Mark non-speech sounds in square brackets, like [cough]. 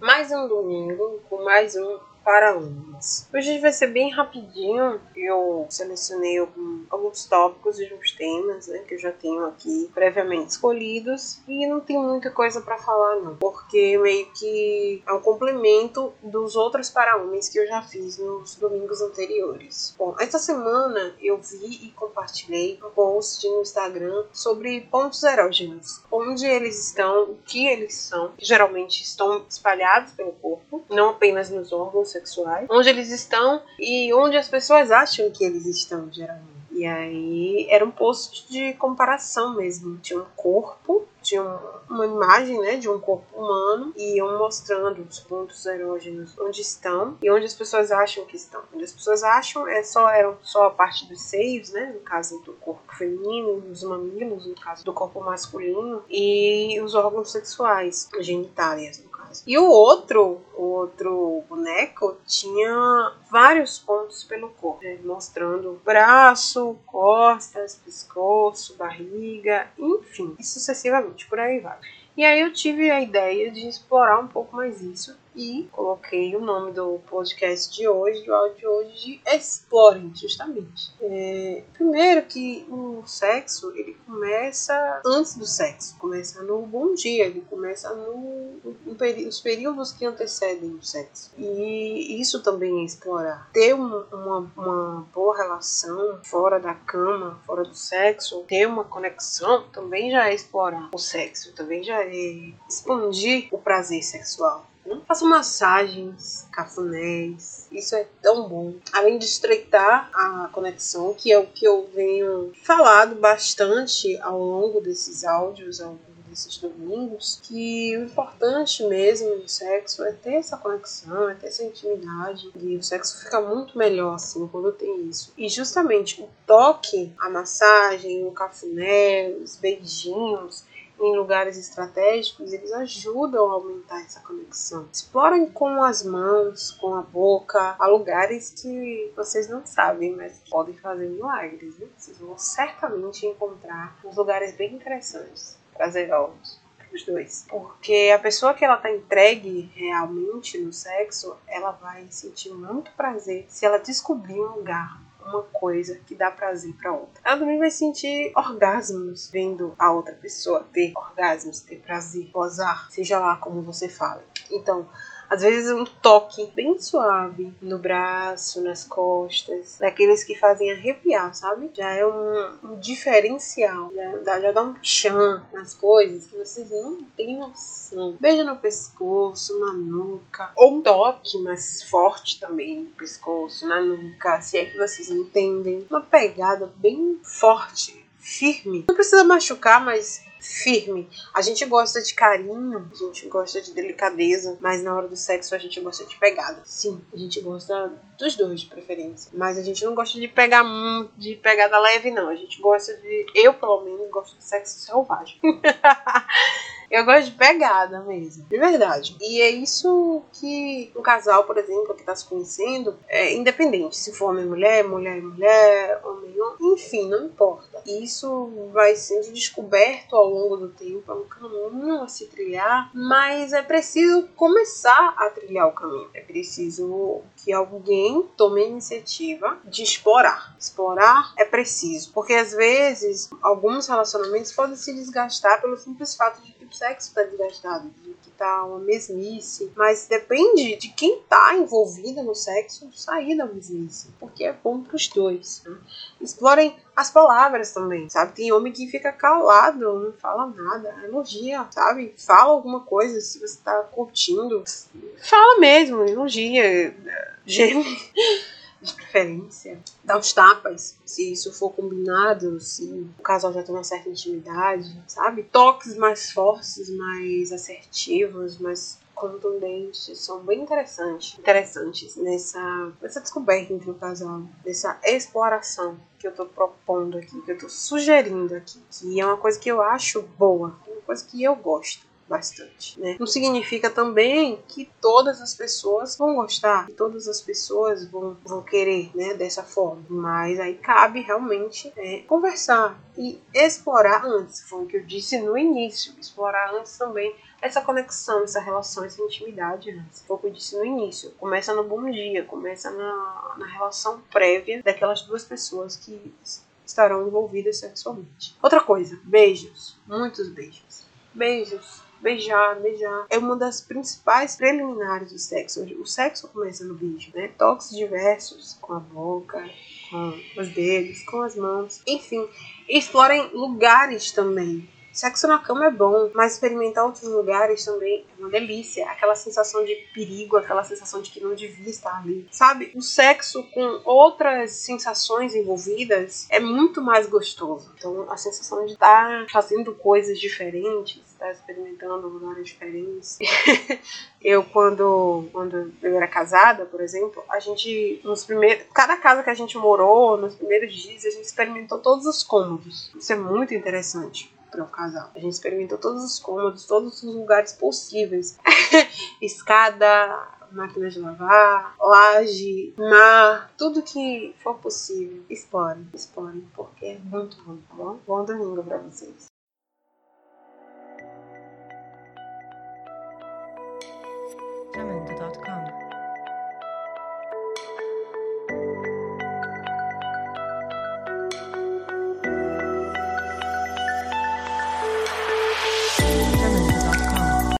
Mais um domingo com mais um para alunos. Hoje vai ser bem rapidinho. Eu selecionei algum, alguns tópicos e alguns temas né, que eu já tenho aqui previamente escolhidos e não tem muita coisa para falar não, porque meio que é um complemento dos outros para homens que eu já fiz nos domingos anteriores. Bom, essa semana eu vi e compartilhei um post no Instagram sobre pontos erógenos, onde eles estão, o que eles são, que geralmente estão espalhados pelo corpo, não apenas nos órgãos sexuais, onde eles estão e onde as pessoas acham que eles estão, geralmente. E aí era um post de comparação mesmo. Tinha um corpo, tinha uma imagem né, de um corpo humano e iam mostrando os pontos erógenos onde estão e onde as pessoas acham que estão. Onde as pessoas acham é só eram só a parte dos seios, né, no caso do corpo feminino, os mamilos, no caso do corpo masculino, e os órgãos sexuais, genitálias. E o outro, o outro boneco tinha vários pontos pelo corpo, né? mostrando braço, costas, pescoço, barriga, enfim, e sucessivamente por aí vai. E aí eu tive a ideia de explorar um pouco mais isso e coloquei o nome do podcast de hoje, do áudio de hoje, de Explorem, justamente. É, primeiro que o sexo, ele começa antes do sexo, começa no bom dia, ele começa no, no nos períodos que antecedem o sexo. E isso também é explorar. Ter uma, uma, uma boa relação fora da cama, fora do sexo, ter uma conexão, também já é explorar o sexo, também já é expandir o prazer sexual. Faço massagens, cafunés. Isso é tão bom. Além de estreitar a conexão, que é o que eu venho falado bastante ao longo desses áudios, ao longo desses domingos, que o importante mesmo no sexo é ter essa conexão, é ter essa intimidade. E o sexo fica muito melhor assim quando tem isso. E justamente o toque, a massagem, o cafuné, os beijinhos, em lugares estratégicos, eles ajudam a aumentar essa conexão. Explorem com as mãos, com a boca, a lugares que vocês não sabem, mas podem fazer milagres. Né? Vocês vão certamente encontrar uns lugares bem interessantes, prazerosos os dois. Porque a pessoa que ela tá entregue realmente no sexo, ela vai sentir muito prazer se ela descobrir um lugar uma coisa que dá prazer para outra. Ela também vai sentir orgasmos vendo a outra pessoa ter orgasmos, ter prazer, gozar, seja lá como você fala. Então, às vezes um toque bem suave no braço, nas costas, daqueles que fazem arrepiar, sabe? Já é um, um diferencial, já dá, já dá um chão nas coisas que vocês não têm noção. Beijo no pescoço, na nuca, ou um toque mais forte também no pescoço, na nuca, se é que vocês entendem. Uma pegada bem forte, firme. Não precisa machucar, mas firme. A gente gosta de carinho, a gente gosta de delicadeza, mas na hora do sexo a gente gosta de pegada. Sim, a gente gosta dos dois de preferência, mas a gente não gosta de pegar de pegada leve não. A gente gosta de, eu pelo menos gosto de sexo selvagem. [laughs] Eu gosto de pegada mesmo, de verdade. E é isso que um casal, por exemplo, que tá se conhecendo, é independente se for homem mulher, mulher mulher, homem homem, enfim, não importa. Isso vai sendo descoberto ao longo do tempo, é um caminho a se trilhar, mas é preciso começar a trilhar o caminho. É preciso que alguém tome a iniciativa de explorar. Explorar é preciso, porque às vezes alguns relacionamentos podem se desgastar pelo simples fato de o sexo está desgastado, de que tá uma mesmice. Mas depende de quem tá envolvido no sexo sair da mesmice, porque é bom pros dois. Né? Explorem as palavras também, sabe? Tem homem que fica calado, não fala nada, elogia, sabe? Fala alguma coisa se você tá curtindo. Fala mesmo, elogia, [laughs] geme de preferência, dar os tapas, se isso for combinado, se o casal já tem uma certa intimidade, sabe? Toques mais fortes, mais assertivos, mais contundentes, são bem interessantes, interessantes nessa, nessa descoberta entre o casal, nessa exploração que eu tô propondo aqui, que eu tô sugerindo aqui, que é uma coisa que eu acho boa, uma coisa que eu gosto. bastante, né? Não significa também que todas as pessoas vão gostar, que todas as pessoas vão, vão querer, né, dessa forma. Mas aí cabe realmente é, conversar e explorar antes. Foi o que eu disse no início. Explorar antes também essa conexão, essa relação, essa intimidade antes. Foi o que eu disse no início. Começa no bom dia, começa na, na relação prévia daquelas duas pessoas que estarão envolvidas sexualmente. Outra coisa, beijos. Muitos beijos. Beijos beijar, beijar. É uma das principais preliminares do sexo. O sexo começa no beijo, né? Toques diversos com a boca, com os dedos, com as mãos. Enfim, explorem lugares também Sexo na cama é bom, mas experimentar outros lugares também é uma delícia. Aquela sensação de perigo, aquela sensação de que não devia estar ali. Sabe? O sexo com outras sensações envolvidas é muito mais gostoso. Então, a sensação de estar fazendo coisas diferentes, estar experimentando lugares diferentes. [laughs] eu, quando, quando eu era casada, por exemplo, a gente, nos primeiros. Cada casa que a gente morou, nos primeiros dias, a gente experimentou todos os cômodos. Isso é muito interessante para o casal. A gente experimentou todos os cômodos, todos os lugares possíveis. [laughs] Escada, máquina de lavar, laje, mar, tudo que for possível. Explorem, explorem, porque é muito bom, tá bom? Bom domingo para vocês.